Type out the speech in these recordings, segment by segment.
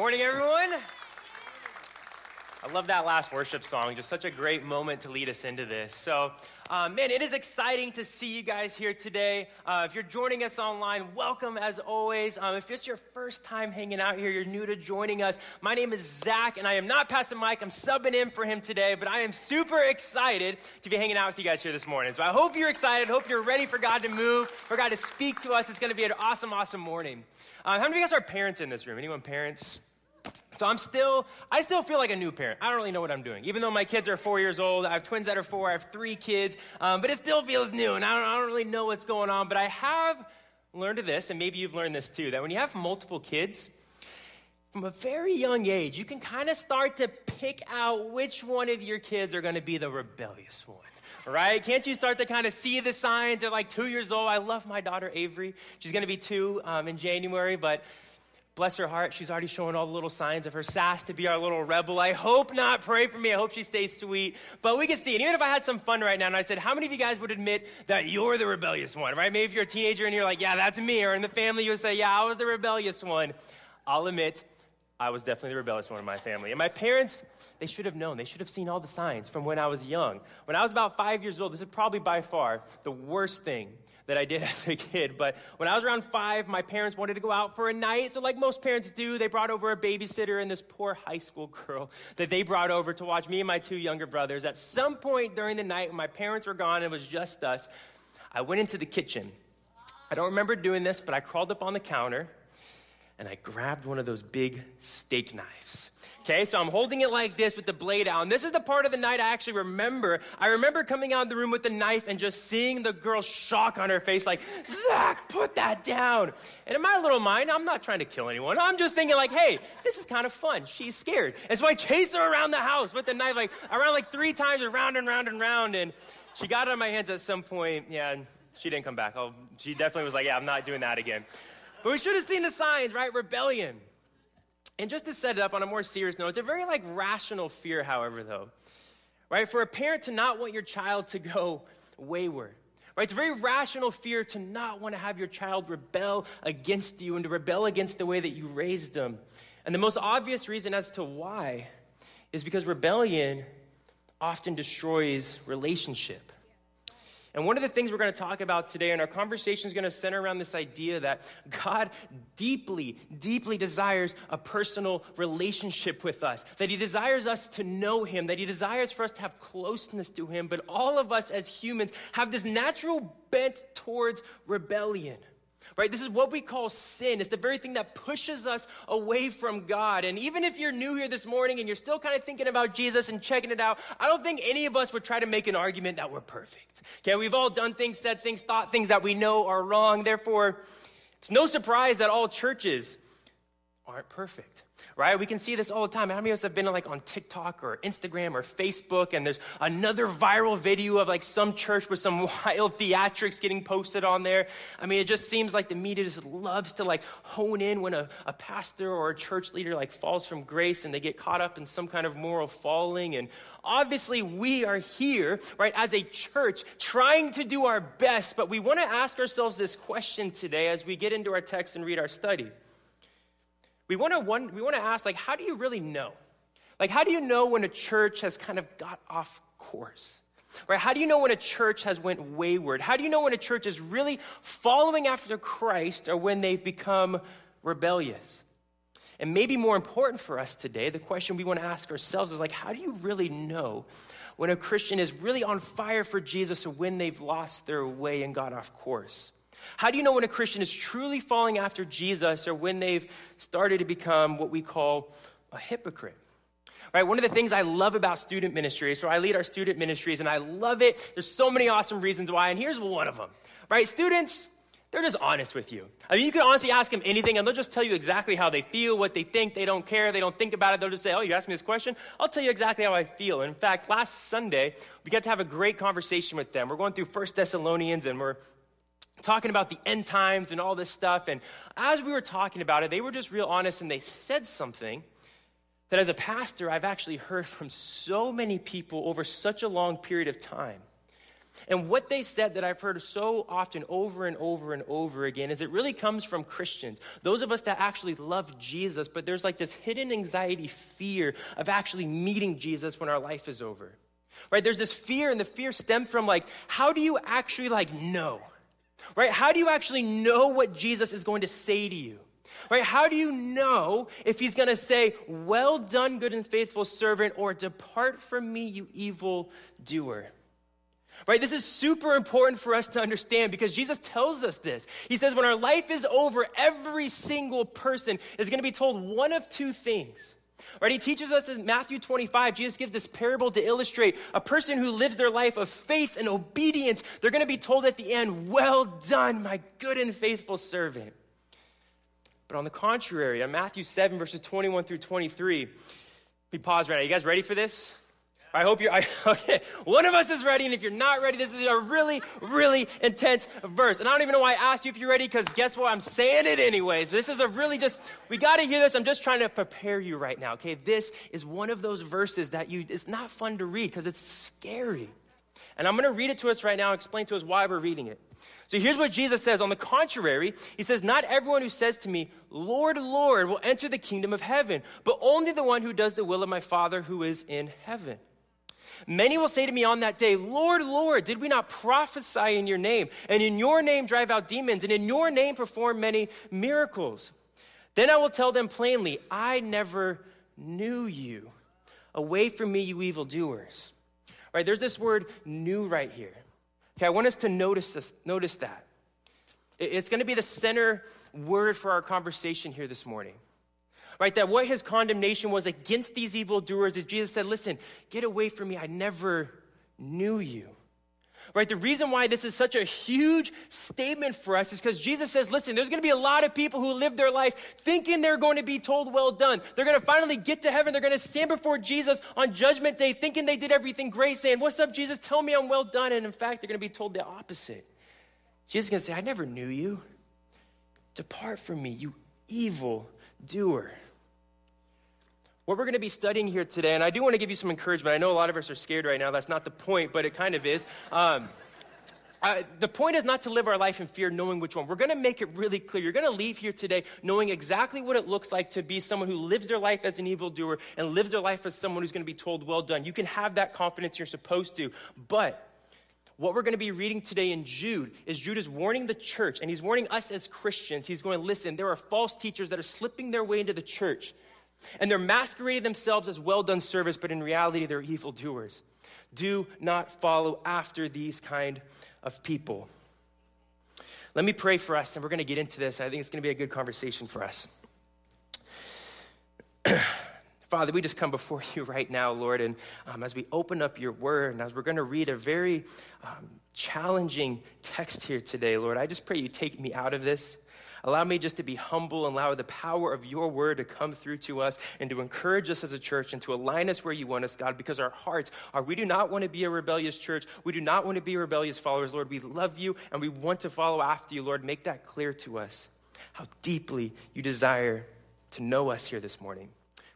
Morning, everyone. I love that last worship song. Just such a great moment to lead us into this. So, um, man, it is exciting to see you guys here today. Uh, if you're joining us online, welcome as always. Um, if it's your first time hanging out here, you're new to joining us. My name is Zach, and I am not Pastor Mike. I'm subbing in for him today, but I am super excited to be hanging out with you guys here this morning. So I hope you're excited. Hope you're ready for God to move, for God to speak to us. It's going to be an awesome, awesome morning. Uh, how many of you guys are parents in this room? Anyone parents? So I'm still, I still feel like a new parent. I don't really know what I'm doing. Even though my kids are four years old, I have twins that are four, I have three kids, um, but it still feels new, and I don't, I don't really know what's going on. But I have learned this, and maybe you've learned this too, that when you have multiple kids, from a very young age, you can kind of start to pick out which one of your kids are going to be the rebellious one right? Can't you start to kind of see the signs? They're like two years old. I love my daughter Avery. She's going to be two um, in January, but bless her heart, she's already showing all the little signs of her sass to be our little rebel. I hope not. Pray for me. I hope she stays sweet. But we can see it. Even if I had some fun right now and I said, how many of you guys would admit that you're the rebellious one, right? Maybe if you're a teenager and you're like, yeah, that's me. Or in the family, you would say, yeah, I was the rebellious one. I'll admit, I was definitely the rebellious one in my family. And my parents, they should have known. They should have seen all the signs from when I was young. When I was about five years old, this is probably by far the worst thing that I did as a kid. But when I was around five, my parents wanted to go out for a night. So, like most parents do, they brought over a babysitter and this poor high school girl that they brought over to watch me and my two younger brothers. At some point during the night, when my parents were gone and it was just us, I went into the kitchen. I don't remember doing this, but I crawled up on the counter and I grabbed one of those big steak knives. Okay, so I'm holding it like this with the blade out. And this is the part of the night I actually remember. I remember coming out of the room with the knife and just seeing the girl's shock on her face, like, Zach, put that down. And in my little mind, I'm not trying to kill anyone. I'm just thinking, like, hey, this is kind of fun. She's scared. And so I chased her around the house with the knife, like, around like three times, around and round and round. And she got on my hands at some point. Yeah, she didn't come back. Oh, she definitely was like, yeah, I'm not doing that again. But we should have seen the signs, right? Rebellion. And just to set it up on a more serious note, it's a very like rational fear, however, though. Right? For a parent to not want your child to go wayward. Right? It's a very rational fear to not want to have your child rebel against you and to rebel against the way that you raised them. And the most obvious reason as to why is because rebellion often destroys relationship. And one of the things we're going to talk about today, and our conversation is going to center around this idea that God deeply, deeply desires a personal relationship with us, that He desires us to know Him, that He desires for us to have closeness to Him. But all of us as humans have this natural bent towards rebellion right? This is what we call sin. It's the very thing that pushes us away from God. And even if you're new here this morning and you're still kind of thinking about Jesus and checking it out, I don't think any of us would try to make an argument that we're perfect. Okay, we've all done things, said things, thought things that we know are wrong. Therefore, it's no surprise that all churches aren't perfect right? We can see this all the time. How many of us have been like on TikTok or Instagram or Facebook and there's another viral video of like some church with some wild theatrics getting posted on there? I mean, it just seems like the media just loves to like hone in when a, a pastor or a church leader like falls from grace and they get caught up in some kind of moral falling. And obviously we are here, right, as a church trying to do our best, but we want to ask ourselves this question today as we get into our text and read our study we want to one, we want to ask like how do you really know? Like how do you know when a church has kind of got off course? Right how do you know when a church has went wayward? How do you know when a church is really following after christ or when they've become rebellious? And maybe more important for us today the question we want to ask ourselves is like how do you really know when a christian is really on fire for jesus or when they've lost their way and got off course how do you know when a Christian is truly following after Jesus or when they've started to become what we call a hypocrite? Right, one of the things I love about student ministry, so I lead our student ministries and I love it. There's so many awesome reasons why, and here's one of them. Right, students, they're just honest with you. I mean, you can honestly ask them anything, and they'll just tell you exactly how they feel, what they think. They don't care. They don't think about it. They'll just say, Oh, you asked me this question? I'll tell you exactly how I feel. In fact, last Sunday, we got to have a great conversation with them. We're going through First Thessalonians, and we're talking about the end times and all this stuff. And as we were talking about it, they were just real honest and they said something that as a pastor, I've actually heard from so many people over such a long period of time. And what they said that I've heard so often over and over and over again is it really comes from Christians, those of us that actually love Jesus, but there's like this hidden anxiety, fear of actually meeting Jesus when our life is over. Right? There's this fear, and the fear stemmed from like, how do you actually like know? Right? How do you actually know what Jesus is going to say to you? Right? How do you know if he's going to say, Well done, good and faithful servant, or depart from me, you evil doer? Right? This is super important for us to understand because Jesus tells us this. He says, when our life is over, every single person is going to be told one of two things. Right? He teaches us in Matthew 25, Jesus gives this parable to illustrate a person who lives their life of faith and obedience. They're going to be told at the end, Well done, my good and faithful servant. But on the contrary, in Matthew 7, verses 21 through 23, we pause right now. You guys ready for this? I hope you're, I, okay, one of us is ready, and if you're not ready, this is a really, really intense verse. And I don't even know why I asked you if you're ready, because guess what? I'm saying it anyways. This is a really just, we got to hear this. I'm just trying to prepare you right now, okay? This is one of those verses that you, it's not fun to read because it's scary. And I'm going to read it to us right now, and explain to us why we're reading it. So here's what Jesus says. On the contrary, he says, Not everyone who says to me, Lord, Lord, will enter the kingdom of heaven, but only the one who does the will of my Father who is in heaven. Many will say to me on that day, Lord, Lord, did we not prophesy in your name, and in your name drive out demons, and in your name perform many miracles? Then I will tell them plainly, I never knew you. Away from me, you evildoers. Right, there's this word knew right here. Okay, I want us to notice this, notice that. It's going to be the center word for our conversation here this morning right? That what his condemnation was against these evildoers is Jesus said, Listen, get away from me. I never knew you. Right? The reason why this is such a huge statement for us is because Jesus says, listen, there's going to be a lot of people who live their life thinking they're going to be told, well done. They're going to finally get to heaven. They're going to stand before Jesus on judgment day thinking they did everything great, saying, What's up, Jesus? Tell me I'm well done. And in fact, they're going to be told the opposite. Jesus is going to say, I never knew you. Depart from me, you evil doer what we're going to be studying here today, and I do want to give you some encouragement. I know a lot of us are scared right now. That's not the point, but it kind of is. Um, the point is not to live our life in fear, knowing which one. We're going to make it really clear. You're going to leave here today knowing exactly what it looks like to be someone who lives their life as an evildoer and lives their life as someone who's going to be told, well done. You can have that confidence you're supposed to. But what we're going to be reading today in Jude is Jude is warning the church, and he's warning us as Christians. He's going, listen, there are false teachers that are slipping their way into the church. And they're masquerading themselves as well done service, but in reality, they're evildoers. Do not follow after these kind of people. Let me pray for us, and we're going to get into this. I think it's going to be a good conversation for us. Father, we just come before you right now, Lord, and um, as we open up your word, and as we're going to read a very um, challenging text here today, Lord, I just pray you take me out of this. Allow me just to be humble and allow the power of your word to come through to us and to encourage us as a church and to align us where you want us, God, because our hearts are, we do not want to be a rebellious church. We do not want to be rebellious followers, Lord. We love you and we want to follow after you, Lord. Make that clear to us, how deeply you desire to know us here this morning.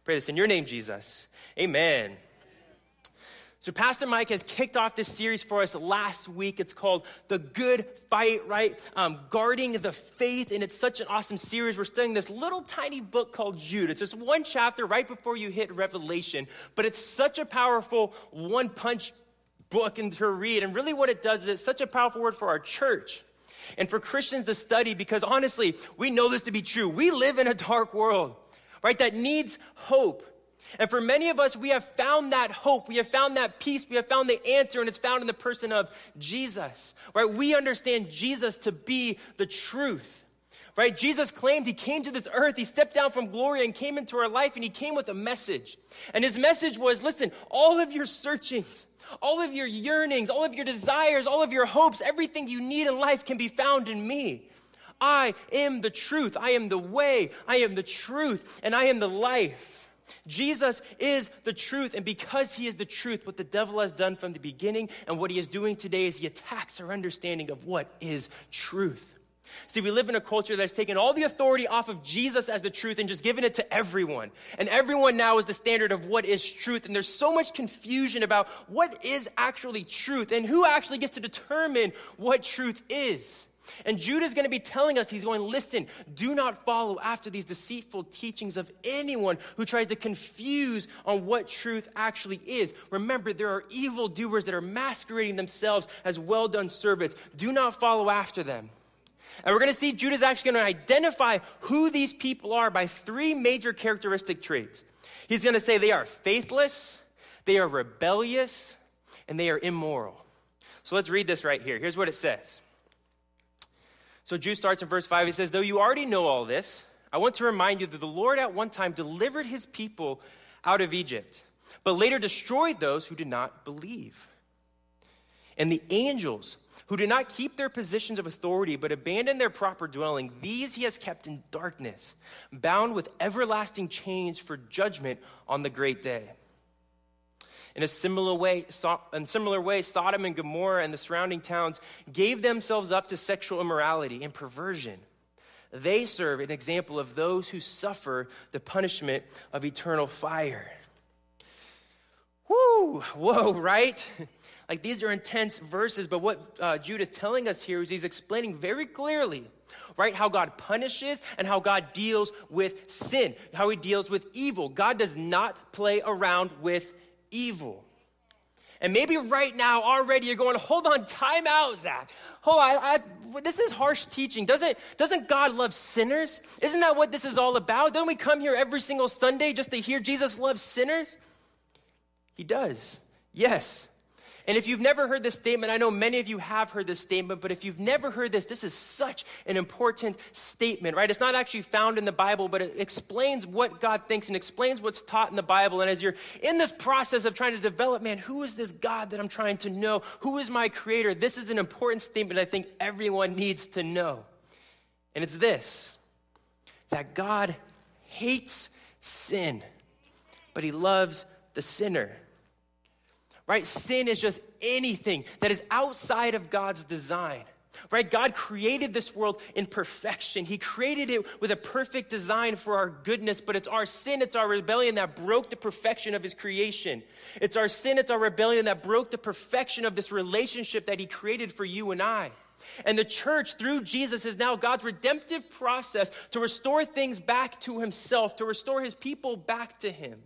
Pray this in your name, Jesus. Amen. So, Pastor Mike has kicked off this series for us last week. It's called The Good Fight, right? Um, guarding the faith. And it's such an awesome series. We're studying this little tiny book called Jude. It's just one chapter right before you hit Revelation. But it's such a powerful one punch book and to read. And really, what it does is it's such a powerful word for our church and for Christians to study because honestly, we know this to be true. We live in a dark world, right? That needs hope. And for many of us, we have found that hope. We have found that peace. We have found the answer, and it's found in the person of Jesus, right? We understand Jesus to be the truth. Right? Jesus claimed he came to this earth, he stepped down from glory and came into our life, and he came with a message. And his message was listen, all of your searchings, all of your yearnings, all of your desires, all of your hopes, everything you need in life can be found in me. I am the truth. I am the way. I am the truth. And I am the life. Jesus is the truth, and because he is the truth, what the devil has done from the beginning and what he is doing today is he attacks our understanding of what is truth. See, we live in a culture that's taken all the authority off of Jesus as the truth and just given it to everyone. And everyone now is the standard of what is truth. And there's so much confusion about what is actually truth and who actually gets to determine what truth is. And Judah is going to be telling us, he's going, listen, do not follow after these deceitful teachings of anyone who tries to confuse on what truth actually is. Remember, there are evil doers that are masquerading themselves as well done servants. Do not follow after them. And we're going to see Judah's actually going to identify who these people are by three major characteristic traits. He's going to say they are faithless, they are rebellious, and they are immoral. So let's read this right here. Here's what it says. So Jude starts in verse 5. He says, Though you already know all this, I want to remind you that the Lord at one time delivered his people out of Egypt, but later destroyed those who did not believe. And the angels who did not keep their positions of authority but abandoned their proper dwelling, these he has kept in darkness, bound with everlasting chains for judgment on the great day. In a similar way, in similar way, Sodom and Gomorrah and the surrounding towns gave themselves up to sexual immorality and perversion. They serve an example of those who suffer the punishment of eternal fire. Whoo, whoa, right? Like these are intense verses, but what uh, Jude is telling us here is he's explaining very clearly, right, how God punishes and how God deals with sin, how he deals with evil. God does not play around with evil. And maybe right now already you're going, hold on, time out, Zach. Hold on, I, I, this is harsh teaching. Doesn't, doesn't God love sinners? Isn't that what this is all about? Don't we come here every single Sunday just to hear Jesus loves sinners? He does, yes. And if you've never heard this statement, I know many of you have heard this statement, but if you've never heard this, this is such an important statement, right? It's not actually found in the Bible, but it explains what God thinks and explains what's taught in the Bible. And as you're in this process of trying to develop, man, who is this God that I'm trying to know? Who is my creator? This is an important statement I think everyone needs to know. And it's this that God hates sin, but he loves the sinner right? Sin is just anything that is outside of God's design. Right? God created this world in perfection. He created it with a perfect design for our goodness, but it's our sin, it's our rebellion that broke the perfection of His creation. It's our sin, it's our rebellion that broke the perfection of this relationship that He created for you and I. And the church, through Jesus, is now God's redemptive process to restore things back to Himself, to restore His people back to Him.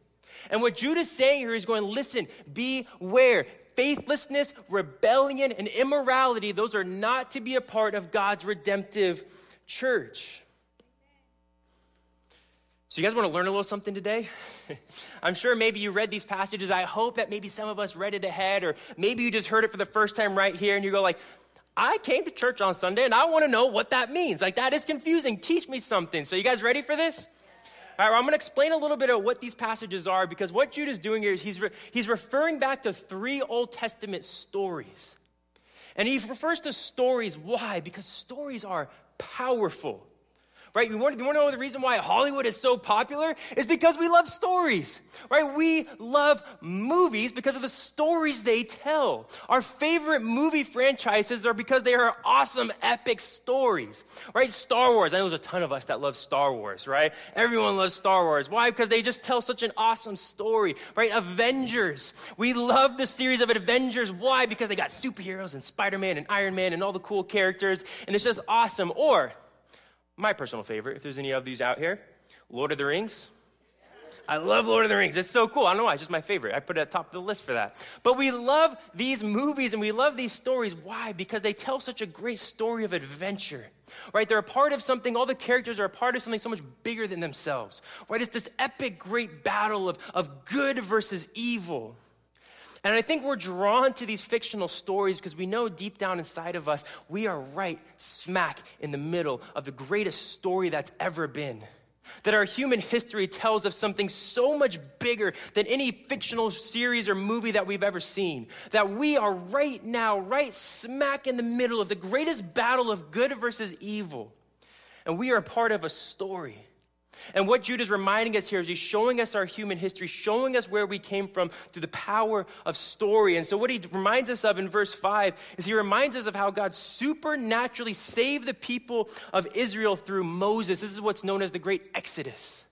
And what Jude is saying here is going, listen, beware. Faithlessness, rebellion, and immorality, those are not to be a part of God's redemptive church. So, you guys want to learn a little something today? I'm sure maybe you read these passages. I hope that maybe some of us read it ahead, or maybe you just heard it for the first time right here and you go, like, I came to church on Sunday and I want to know what that means. Like, that is confusing. Teach me something. So, you guys ready for this? All right, well, I'm going to explain a little bit of what these passages are because what Jude is doing here is he's, re- he's referring back to three Old Testament stories. And he refers to stories. Why? Because stories are powerful right? You want, you want to know the reason why Hollywood is so popular? Is because we love stories, right? We love movies because of the stories they tell. Our favorite movie franchises are because they are awesome, epic stories, right? Star Wars. I know there's a ton of us that love Star Wars, right? Everyone loves Star Wars. Why? Because they just tell such an awesome story, right? Avengers. We love the series of Avengers. Why? Because they got superheroes and Spider Man and Iron Man and all the cool characters, and it's just awesome. Or, my personal favorite, if there's any of these out here, Lord of the Rings. I love Lord of the Rings. It's so cool. I don't know why. It's just my favorite. I put it at top of the list for that. But we love these movies and we love these stories. Why? Because they tell such a great story of adventure, right? They're a part of something. All the characters are a part of something so much bigger than themselves, right? It's this epic, great battle of, of good versus evil. And I think we're drawn to these fictional stories because we know deep down inside of us, we are right smack in the middle of the greatest story that's ever been. That our human history tells of something so much bigger than any fictional series or movie that we've ever seen. That we are right now, right smack in the middle of the greatest battle of good versus evil. And we are part of a story And what Jude is reminding us here is he's showing us our human history, showing us where we came from through the power of story. And so, what he reminds us of in verse 5 is he reminds us of how God supernaturally saved the people of Israel through Moses. This is what's known as the Great Exodus.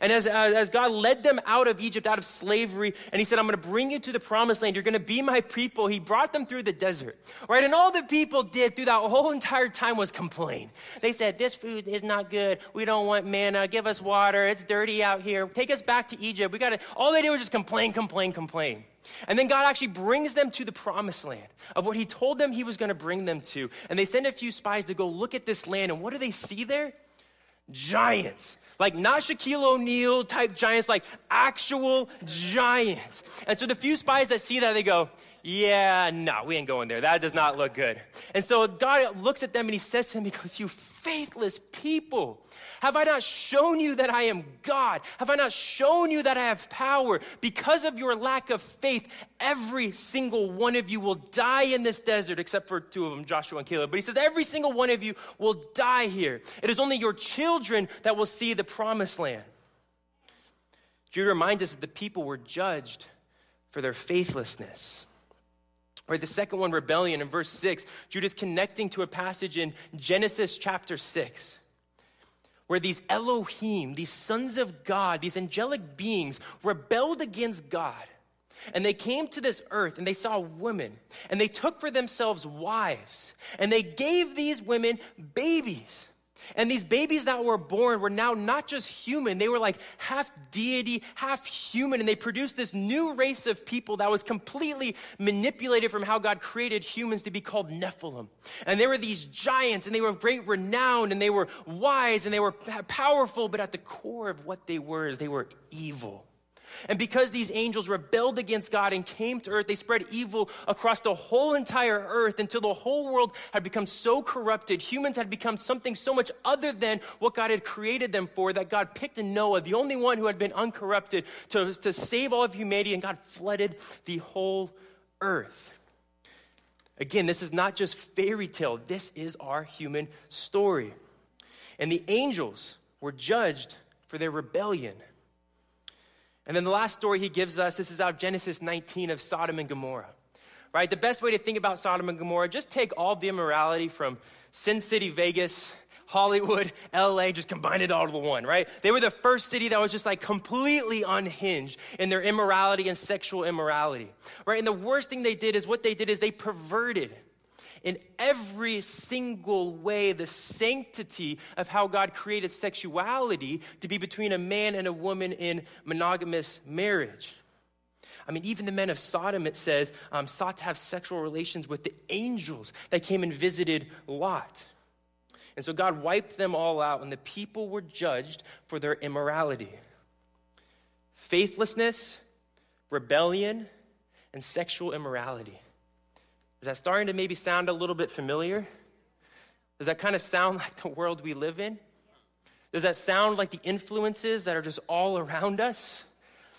And as, as God led them out of Egypt, out of slavery, and He said, I'm going to bring you to the promised land. You're going to be my people. He brought them through the desert, right? And all the people did through that whole entire time was complain. They said, This food is not good. We don't want manna. Give us water. It's dirty out here. Take us back to Egypt. We got to, all they did was just complain, complain, complain. And then God actually brings them to the promised land of what He told them He was going to bring them to. And they send a few spies to go look at this land. And what do they see there? Giants like not Shaquille O'Neal type giants, like actual giants. And so the few spies that see that, they go, yeah, no, we ain't going there. That does not look good. And so God looks at them and he says to them, he goes, you faithless people. Have I not shown you that I am God? Have I not shown you that I have power? Because of your lack of faith, every single one of you will die in this desert, except for two of them, Joshua and Caleb. But he says, every single one of you will die here. It is only your children that will see the promised land. Jude reminds us that the people were judged for their faithlessness. Or the second one, rebellion, in verse 6, Jude is connecting to a passage in Genesis chapter 6 where these Elohim, these sons of God, these angelic beings, rebelled against God. And they came to this earth and they saw women and they took for themselves wives and they gave these women babies. And these babies that were born were now not just human, they were like half deity, half human. And they produced this new race of people that was completely manipulated from how God created humans to be called Nephilim. And they were these giants, and they were great renown, and they were wise, and they were powerful, but at the core of what they were is they were evil. And because these angels rebelled against God and came to earth, they spread evil across the whole entire earth until the whole world had become so corrupted. Humans had become something so much other than what God had created them for that God picked Noah, the only one who had been uncorrupted, to, to save all of humanity, and God flooded the whole earth. Again, this is not just fairy tale, this is our human story. And the angels were judged for their rebellion. And then the last story he gives us, this is out of Genesis 19 of Sodom and Gomorrah. Right? The best way to think about Sodom and Gomorrah, just take all the immorality from Sin City, Vegas, Hollywood, LA, just combine it all to one, right? They were the first city that was just like completely unhinged in their immorality and sexual immorality, right? And the worst thing they did is what they did is they perverted in every single way the sanctity of how God created sexuality to be between a man and a woman in monogamous marriage. I mean, even the men of Sodom, it says, um, sought to have sexual relations with the angels that came and visited Lot. And so God wiped them all out, and the people were judged for their immorality. Faithlessness, rebellion, and sexual immorality. Is that starting to maybe sound a little bit familiar? Does that kind of sound like the world we live in? Does that sound like the influences that are just all around us?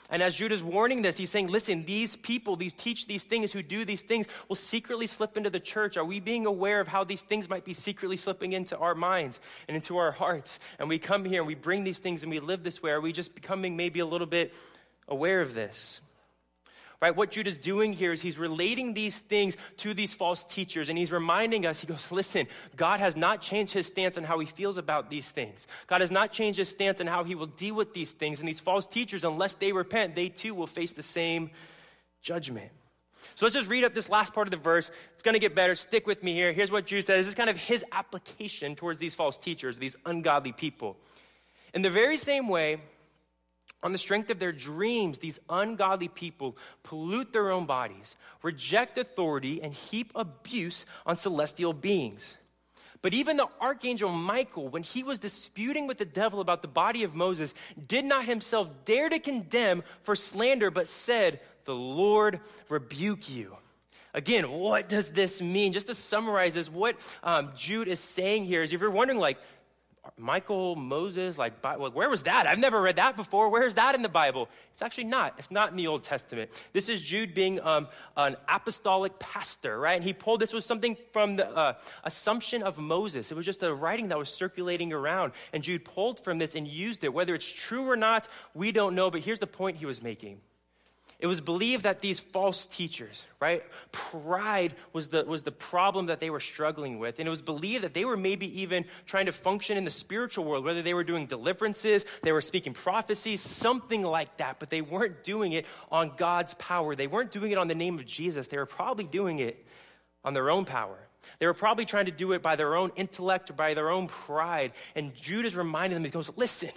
And as Jude is warning this, he's saying, listen, these people, these teach these things, who do these things, will secretly slip into the church. Are we being aware of how these things might be secretly slipping into our minds and into our hearts? And we come here and we bring these things and we live this way. Are we just becoming maybe a little bit aware of this? Right? What Jude is doing here is he's relating these things to these false teachers, and he's reminding us, he goes, listen, God has not changed his stance on how he feels about these things. God has not changed his stance on how he will deal with these things. And these false teachers, unless they repent, they too will face the same judgment. So let's just read up this last part of the verse. It's going to get better. Stick with me here. Here's what Jude says. This is kind of his application towards these false teachers, these ungodly people. In the very same way, on the strength of their dreams, these ungodly people pollute their own bodies, reject authority, and heap abuse on celestial beings. But even the archangel Michael, when he was disputing with the devil about the body of Moses, did not himself dare to condemn for slander, but said, The Lord rebuke you. Again, what does this mean? Just to summarize this, what um, Jude is saying here is if you're wondering, like, Michael, Moses, like, where was that? I've never read that before. Where's that in the Bible? It's actually not. It's not in the Old Testament. This is Jude being um, an apostolic pastor, right? And he pulled this was something from the uh, Assumption of Moses. It was just a writing that was circulating around. And Jude pulled from this and used it. Whether it's true or not, we don't know. But here's the point he was making it was believed that these false teachers, right? Pride was the, was the problem that they were struggling with. And it was believed that they were maybe even trying to function in the spiritual world, whether they were doing deliverances, they were speaking prophecies, something like that. But they weren't doing it on God's power. They weren't doing it on the name of Jesus. They were probably doing it on their own power. They were probably trying to do it by their own intellect or by their own pride. And Jude is reminding them, he goes, listen,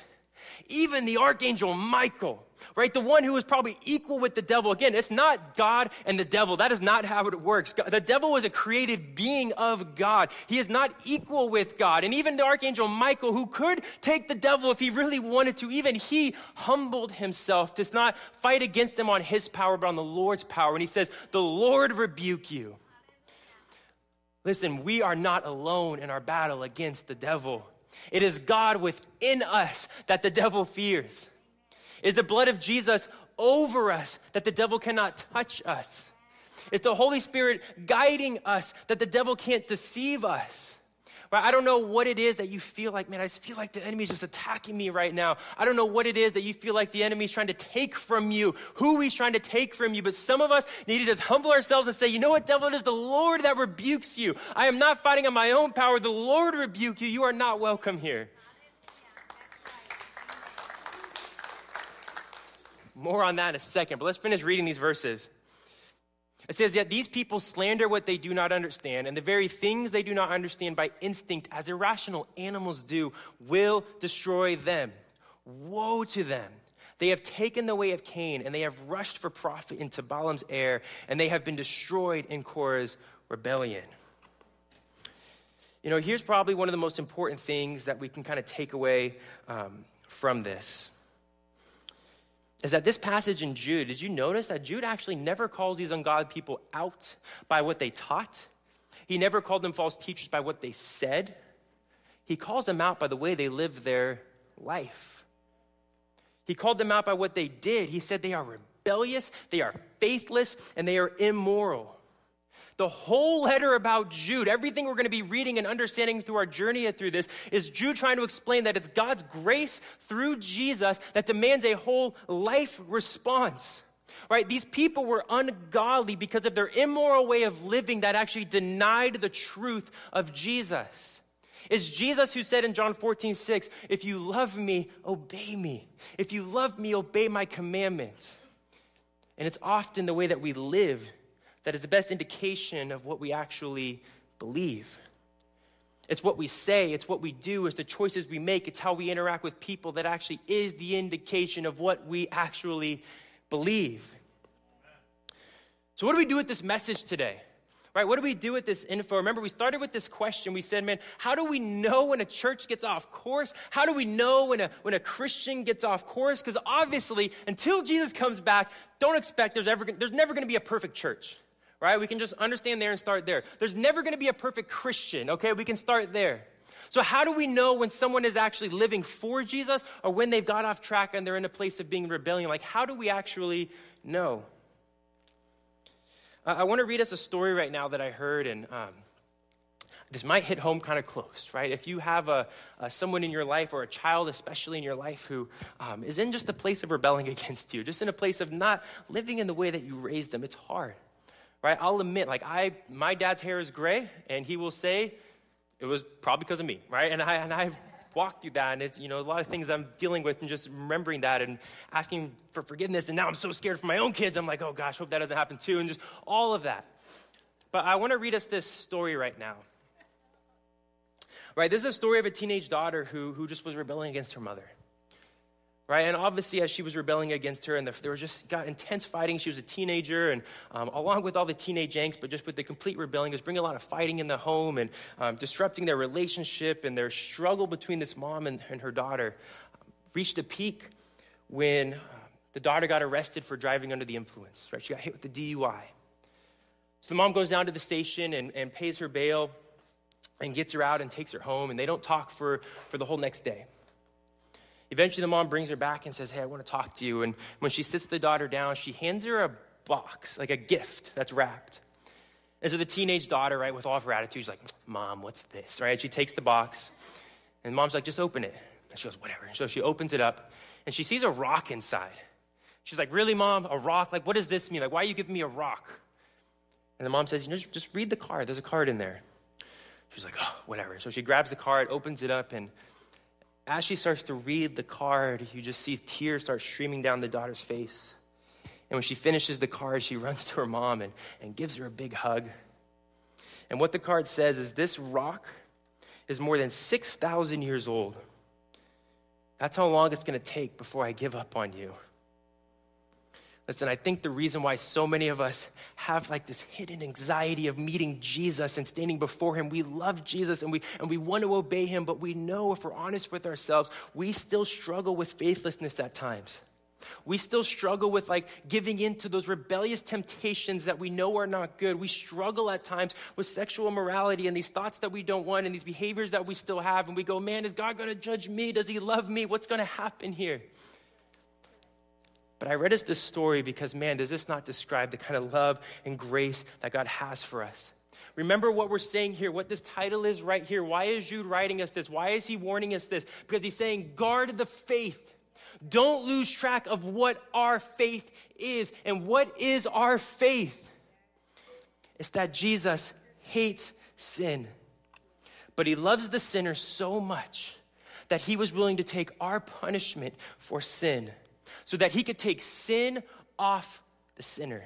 even the archangel Michael, right? The one who is probably equal with the devil. Again, it's not God and the devil. That is not how it works. The devil is a created being of God. He is not equal with God. And even the archangel Michael, who could take the devil if he really wanted to, even he humbled himself to not fight against him on his power, but on the Lord's power. And he says, The Lord rebuke you. Listen, we are not alone in our battle against the devil. It is God within us that the devil fears. Is the blood of Jesus over us that the devil cannot touch us. It's the Holy Spirit guiding us that the devil can't deceive us. Right? I don't know what it is that you feel like, man, I just feel like the enemy's just attacking me right now. I don't know what it is that you feel like the enemy's trying to take from you, who he's trying to take from you. But some of us need to just humble ourselves and say, you know what, devil, it is the Lord that rebukes you. I am not fighting on my own power. The Lord rebuke you. You are not welcome here. More on that in a second, but let's finish reading these verses. It says, Yet these people slander what they do not understand, and the very things they do not understand by instinct, as irrational animals do, will destroy them. Woe to them! They have taken the way of Cain, and they have rushed for profit into Balaam's error, and they have been destroyed in Korah's rebellion. You know, here's probably one of the most important things that we can kind of take away um, from this is that this passage in Jude, did you notice that Jude actually never calls these ungodly people out by what they taught? He never called them false teachers by what they said. He calls them out by the way they lived their life. He called them out by what they did. He said they are rebellious, they are faithless, and they are immoral. The whole letter about Jude, everything we're going to be reading and understanding through our journey through this, is Jude trying to explain that it's God's grace through Jesus that demands a whole life response. Right? These people were ungodly because of their immoral way of living that actually denied the truth of Jesus. It's Jesus who said in John 14, 6, if you love me, obey me. If you love me, obey my commandments. And it's often the way that we live that is the best indication of what we actually believe. It's what we say, it's what we do, it's the choices we make, it's how we interact with people that actually is the indication of what we actually believe. So, what do we do with this message today? Right? What do we do with this info? Remember, we started with this question. We said, man, how do we know when a church gets off course? How do we know when a, when a Christian gets off course? Because obviously, until Jesus comes back, don't expect there's, ever, there's never going to be a perfect church right? We can just understand there and start there. There's never going to be a perfect Christian, okay? We can start there. So, how do we know when someone is actually living for Jesus or when they've got off track and they're in a place of being rebellion? Like, how do we actually know? Uh, I want to read us a story right now that I heard, and um, this might hit home kind of close, right? If you have a, a, someone in your life or a child, especially in your life, who um, is in just a place of rebelling against you, just in a place of not living in the way that you raised them, it's hard right? I'll admit, like, I, my dad's hair is gray, and he will say it was probably because of me, right? And I, and I've walked through that, and it's, you know, a lot of things I'm dealing with, and just remembering that and asking for forgiveness. And now I'm so scared for my own kids. I'm like, oh gosh, hope that doesn't happen too, and just all of that. But I want to read us this story right now. Right, this is a story of a teenage daughter who, who just was rebelling against her mother right? And obviously, as she was rebelling against her, and the, there was just got intense fighting. She was a teenager, and um, along with all the teenage angst, but just with the complete rebelling, it was bringing a lot of fighting in the home and um, disrupting their relationship and their struggle between this mom and, and her daughter um, reached a peak when the daughter got arrested for driving under the influence. Right? She got hit with the DUI. So the mom goes down to the station and, and pays her bail. and gets her out and takes her home, and they don't talk for, for the whole next day. Eventually, the mom brings her back and says, Hey, I want to talk to you. And when she sits the daughter down, she hands her a box, like a gift that's wrapped. And so the teenage daughter, right, with all of her attitude, she's like, Mom, what's this, right? She takes the box, and mom's like, Just open it. And she goes, Whatever. So she opens it up, and she sees a rock inside. She's like, Really, mom? A rock? Like, what does this mean? Like, why are you giving me a rock? And the mom says, You know, just read the card. There's a card in there. She's like, Oh, whatever. So she grabs the card, opens it up, and as she starts to read the card, you just see tears start streaming down the daughter's face. And when she finishes the card, she runs to her mom and, and gives her a big hug. And what the card says is this rock is more than 6,000 years old. That's how long it's going to take before I give up on you. Listen, I think the reason why so many of us have like this hidden anxiety of meeting Jesus and standing before him, we love Jesus and we, and we want to obey him, but we know if we're honest with ourselves, we still struggle with faithlessness at times. We still struggle with like giving in to those rebellious temptations that we know are not good. We struggle at times with sexual immorality and these thoughts that we don't want and these behaviors that we still have. And we go, man, is God going to judge me? Does he love me? What's going to happen here? But I read us this story because, man, does this not describe the kind of love and grace that God has for us? Remember what we're saying here, what this title is right here. Why is Jude writing us this? Why is he warning us this? Because he's saying, guard the faith. Don't lose track of what our faith is. And what is our faith? It's that Jesus hates sin, but he loves the sinner so much that he was willing to take our punishment for sin so that he could take sin off the sinner.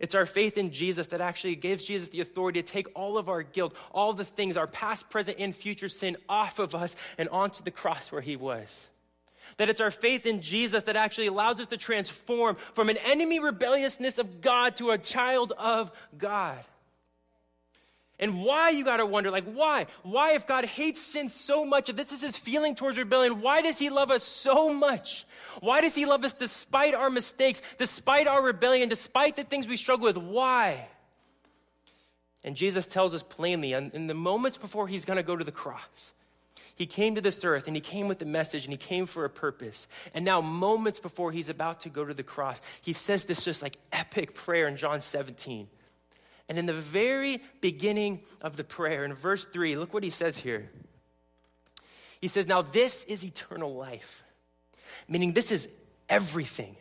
It's our faith in Jesus that actually gives Jesus the authority to take all of our guilt, all the things, our past, present, and future sin off of us and onto the cross where he was. That it's our faith in Jesus that actually allows us to transform from an enemy rebelliousness of God to a child of God. And why, you gotta wonder, like, why? Why, if God hates sin so much, if this is his feeling towards rebellion, why does he love us so much? Why does he love us despite our mistakes, despite our rebellion, despite the things we struggle with? Why? And Jesus tells us plainly in the moments before he's gonna go to the cross, he came to this earth and he came with a message and he came for a purpose. And now, moments before he's about to go to the cross, he says this just like epic prayer in John 17. And in the very beginning of the prayer, in verse 3, look what he says here. He says, Now this is eternal life, meaning this is everything.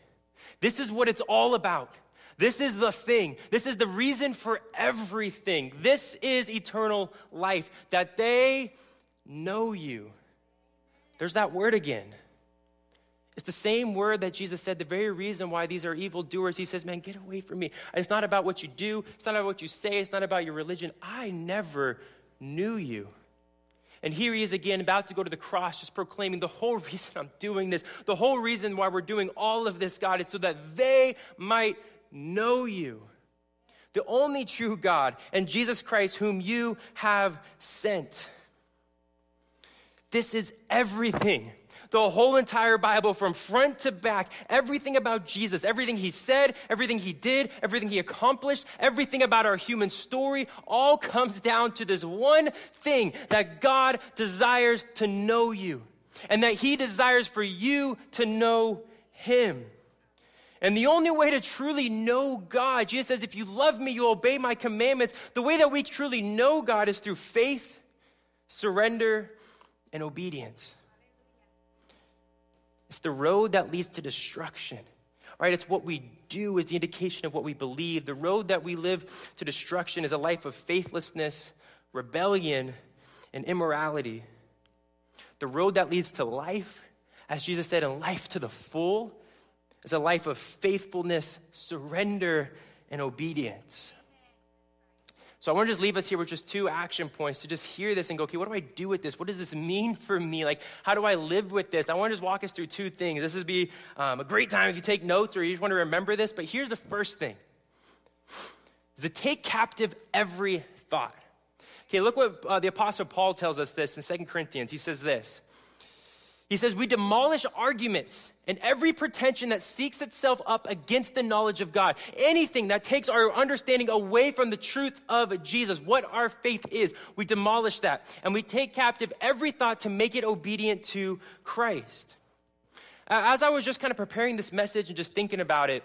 This is what it's all about. This is the thing. This is the reason for everything. This is eternal life, that they know you. There's that word again it's the same word that Jesus said, the very reason why these are evil doers. He says, Man, get away from me. It's not about what you do, it's not about what you say, it's not about your religion. I never knew you. And here he is again, about to go to the cross, just proclaiming the whole reason I'm doing this, the whole reason why we're doing all of this, God, is so that they might know you, the only true God, and Jesus Christ, whom you have sent. This is everything the whole entire Bible from front to back, everything about Jesus, everything he said, everything he did, everything he accomplished, everything about our human story, all comes down to this one thing that God desires to know you and that he desires for you to know him. And the only way to truly know God, Jesus says, if you love me, you obey my commandments. The way that we truly know God is through faith, surrender, and obedience. It's the road that leads to destruction. Right? It's what we do is the indication of what we believe. The road that we live to destruction is a life of faithlessness, rebellion, and immorality. The road that leads to life, as Jesus said, in life to the full, is a life of faithfulness, surrender, and obedience. So I want to just leave us here with just two action points to just hear this and go, okay, what do I do with this? What does this mean for me? Like, how do I live with this? I want to just walk us through two things. This would be um, a great time if you take notes or you just want to remember this. But here's the first thing: is to take captive every thought. Okay, look what uh, the Apostle Paul tells us this in Second Corinthians. He says this. He says, We demolish arguments and every pretension that seeks itself up against the knowledge of God. Anything that takes our understanding away from the truth of Jesus, what our faith is, we demolish that. And we take captive every thought to make it obedient to Christ. As I was just kind of preparing this message and just thinking about it,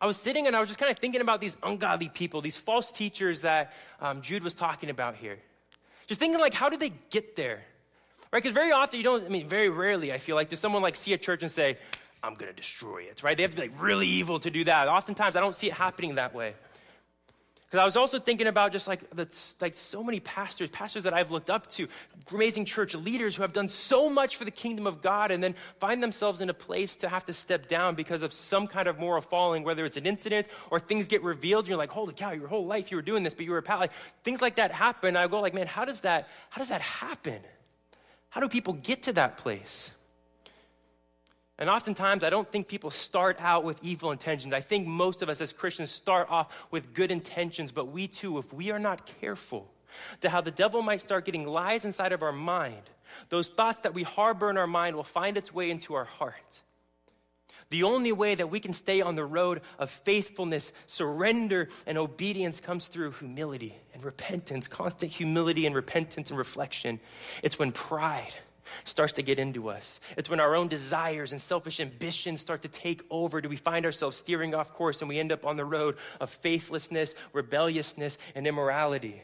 I was sitting and I was just kind of thinking about these ungodly people, these false teachers that um, Jude was talking about here. Just thinking, like, how did they get there? Right? Because very often you don't, I mean, very rarely, I feel like, does someone like see a church and say, I'm going to destroy it, right? They have to be like really evil to do that. Oftentimes I don't see it happening that way. Because I was also thinking about just like, the, like so many pastors, pastors that I've looked up to, amazing church leaders who have done so much for the kingdom of God and then find themselves in a place to have to step down because of some kind of moral falling, whether it's an incident or things get revealed. You're like, holy cow, your whole life you were doing this, but you were a pal. Like, things like that happen. I go like, man, how does that, how does that happen? How do people get to that place? And oftentimes, I don't think people start out with evil intentions. I think most of us as Christians start off with good intentions, but we too, if we are not careful, to how the devil might start getting lies inside of our mind, those thoughts that we harbor in our mind will find its way into our heart. The only way that we can stay on the road of faithfulness, surrender, and obedience comes through humility and repentance, constant humility and repentance and reflection. It's when pride starts to get into us. It's when our own desires and selfish ambitions start to take over. Do we find ourselves steering off course and we end up on the road of faithlessness, rebelliousness, and immorality?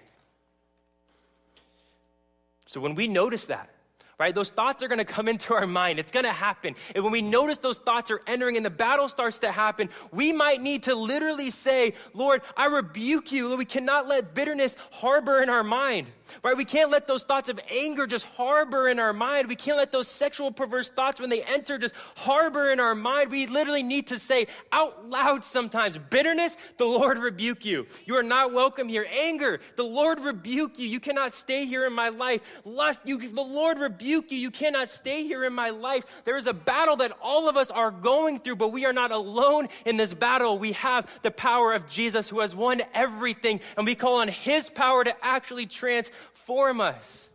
So when we notice that, right? Those thoughts are going to come into our mind. It's going to happen. And when we notice those thoughts are entering and the battle starts to happen, we might need to literally say, Lord, I rebuke you. We cannot let bitterness harbor in our mind, right? We can't let those thoughts of anger just harbor in our mind. We can't let those sexual perverse thoughts, when they enter, just harbor in our mind. We literally need to say out loud sometimes, bitterness, the Lord rebuke you. You are not welcome here. Anger, the Lord rebuke you. You cannot stay here in my life. Lust, you, the Lord rebuke rebuke you. You cannot stay here in my life. There is a battle that all of us are going through, but we are not alone in this battle. We have the power of Jesus who has won everything, and we call on his power to actually transform us.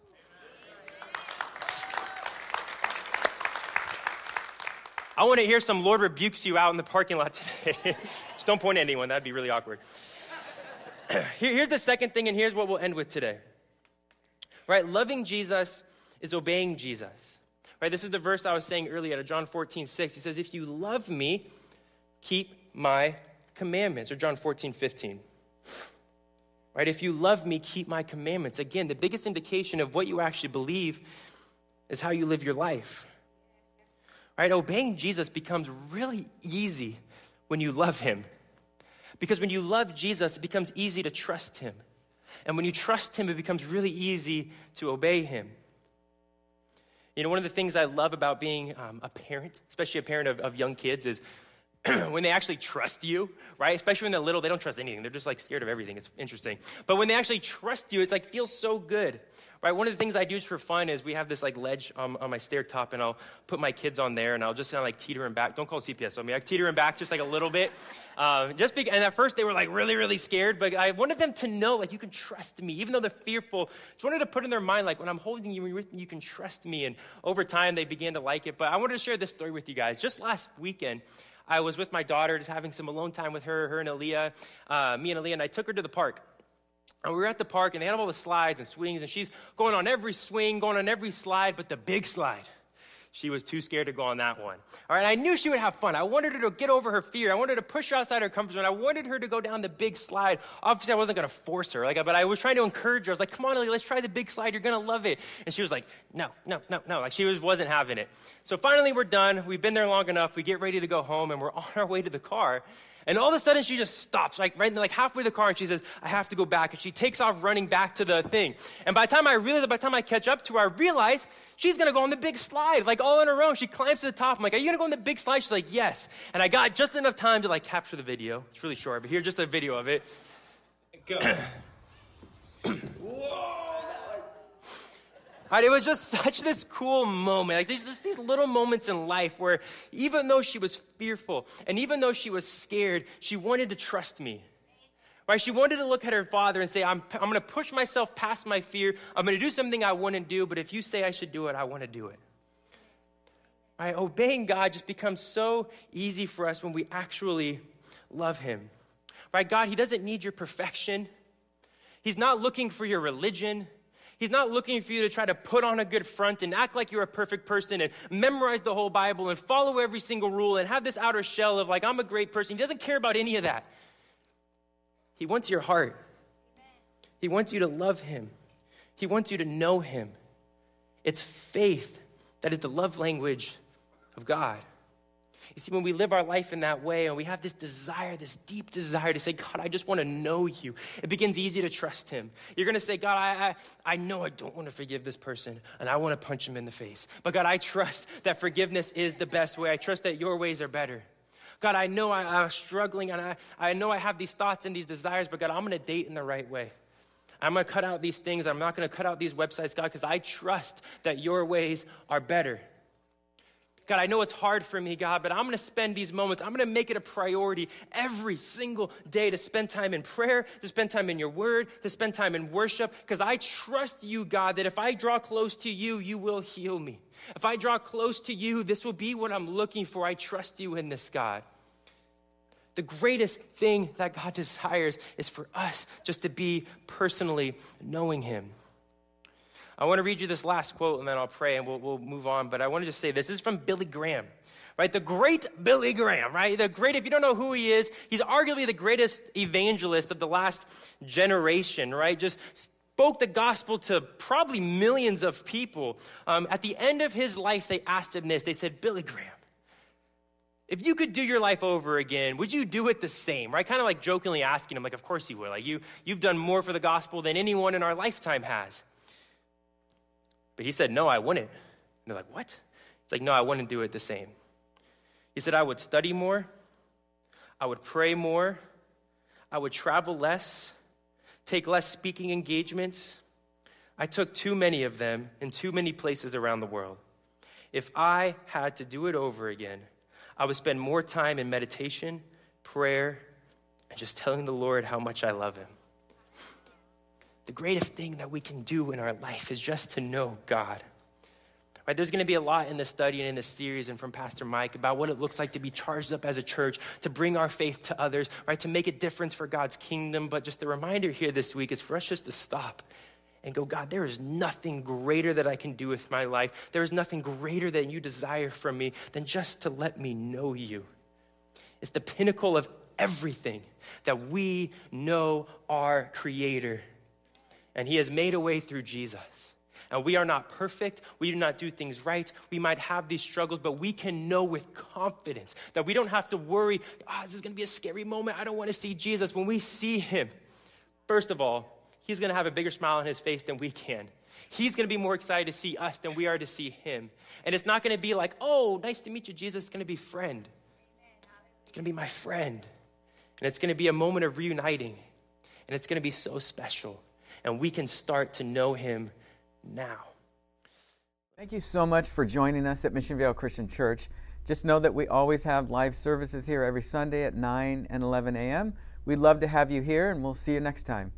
I want to hear some Lord rebukes you out in the parking lot today. Just don't point at anyone, that'd be really awkward. here's the second thing, and here's what we'll end with today. Right? Loving Jesus is obeying Jesus. Right? This is the verse I was saying earlier John 14, 6. He says, If you love me, keep my commandments. Or John 14, 15. Right? If you love me, keep my commandments. Again, the biggest indication of what you actually believe is how you live your life. Right? Obeying Jesus becomes really easy when you love him. Because when you love Jesus, it becomes easy to trust him. And when you trust him, it becomes really easy to obey him. You know, one of the things I love about being um, a parent, especially a parent of, of young kids, is when they actually trust you, right? Especially when they're little, they don't trust anything. They're just like scared of everything. It's interesting. But when they actually trust you, it's like feels so good, right? One of the things I do for fun is we have this like ledge on, on my stair top, and I'll put my kids on there, and I'll just kind of like teeter them back. Don't call CPS on me. I teeter them back just like a little bit. Um, just because, and at first they were like really, really scared, but I wanted them to know like you can trust me, even though they're fearful. Just wanted to put in their mind like when I'm holding you, you can trust me. And over time they began to like it. But I wanted to share this story with you guys. Just last weekend. I was with my daughter, just having some alone time with her, her and Aaliyah, uh, me and Aaliyah, and I took her to the park. And we were at the park, and they had all the slides and swings, and she's going on every swing, going on every slide, but the big slide. She was too scared to go on that one. All right, I knew she would have fun. I wanted her to get over her fear. I wanted to push her outside her comfort zone. I wanted her to go down the big slide. Obviously, I wasn't going to force her, like, but I was trying to encourage her. I was like, "Come on, Ellie, let's try the big slide. You're going to love it." And she was like, "No, no, no, no." Like she was, wasn't having it. So finally, we're done. We've been there long enough. We get ready to go home, and we're on our way to the car. And all of a sudden, she just stops, like right like halfway the car, and she says, "I have to go back." And she takes off running back to the thing. And by the time I realize, by the time I catch up to her, I realize she's gonna go on the big slide, like all on her own. She climbs to the top. I'm like, "Are you gonna go on the big slide?" She's like, "Yes." And I got just enough time to like capture the video. It's really short, but here's just a video of it. Go. Whoa! Right, it was just such this cool moment. Like there's just these little moments in life where even though she was fearful and even though she was scared, she wanted to trust me. Right? She wanted to look at her father and say, I'm, I'm going to push myself past my fear. I'm going to do something I wouldn't do, but if you say I should do it, I want to do it. Right? Obeying God just becomes so easy for us when we actually love Him. Right? God, He doesn't need your perfection. He's not looking for your religion. He's not looking for you to try to put on a good front and act like you're a perfect person and memorize the whole Bible and follow every single rule and have this outer shell of like, I'm a great person. He doesn't care about any of that. He wants your heart. He wants you to love Him. He wants you to know Him. It's faith that is the love language of God. You see, when we live our life in that way and we have this desire, this deep desire to say, God, I just want to know you, it begins easy to trust Him. You're going to say, God, I, I, I know I don't want to forgive this person and I want to punch him in the face. But God, I trust that forgiveness is the best way. I trust that your ways are better. God, I know I, I'm struggling and I, I know I have these thoughts and these desires, but God, I'm going to date in the right way. I'm going to cut out these things. I'm not going to cut out these websites, God, because I trust that your ways are better. God, I know it's hard for me, God, but I'm going to spend these moments, I'm going to make it a priority every single day to spend time in prayer, to spend time in your word, to spend time in worship, because I trust you, God, that if I draw close to you, you will heal me. If I draw close to you, this will be what I'm looking for. I trust you in this, God. The greatest thing that God desires is for us just to be personally knowing Him. I want to read you this last quote and then I'll pray and we'll, we'll move on. But I want to just say this. this is from Billy Graham, right? The great Billy Graham, right? The great, if you don't know who he is, he's arguably the greatest evangelist of the last generation, right? Just spoke the gospel to probably millions of people. Um, at the end of his life, they asked him this. They said, Billy Graham, if you could do your life over again, would you do it the same? Right? Kind of like jokingly asking him, like, of course you would. Like, you, you've done more for the gospel than anyone in our lifetime has. But he said, No, I wouldn't. And they're like, What? It's like, No, I wouldn't do it the same. He said, I would study more, I would pray more, I would travel less, take less speaking engagements. I took too many of them in too many places around the world. If I had to do it over again, I would spend more time in meditation, prayer, and just telling the Lord how much I love Him the greatest thing that we can do in our life is just to know God. Right, there's going to be a lot in this study and in this series and from Pastor Mike about what it looks like to be charged up as a church, to bring our faith to others, right, to make a difference for God's kingdom. But just the reminder here this week is for us just to stop and go, God, there is nothing greater that I can do with my life. There is nothing greater that you desire from me than just to let me know you. It's the pinnacle of everything that we know our Creator and He has made a way through Jesus. And we are not perfect. We do not do things right. We might have these struggles, but we can know with confidence that we don't have to worry, oh, this is going to be a scary moment. I don't want to see Jesus. When we see him, first of all, he's going to have a bigger smile on his face than we can. He's going to be more excited to see us than we are to see him. And it's not going to be like, oh, nice to meet you, Jesus. It's going to be friend. It's going to be my friend. And it's going to be a moment of reuniting. And it's going to be so special and we can start to know Him now. Thank you so much for joining us at Mission Vale Christian Church. Just know that we always have live services here every Sunday at 9 and 11 a.m. We'd love to have you here, and we'll see you next time.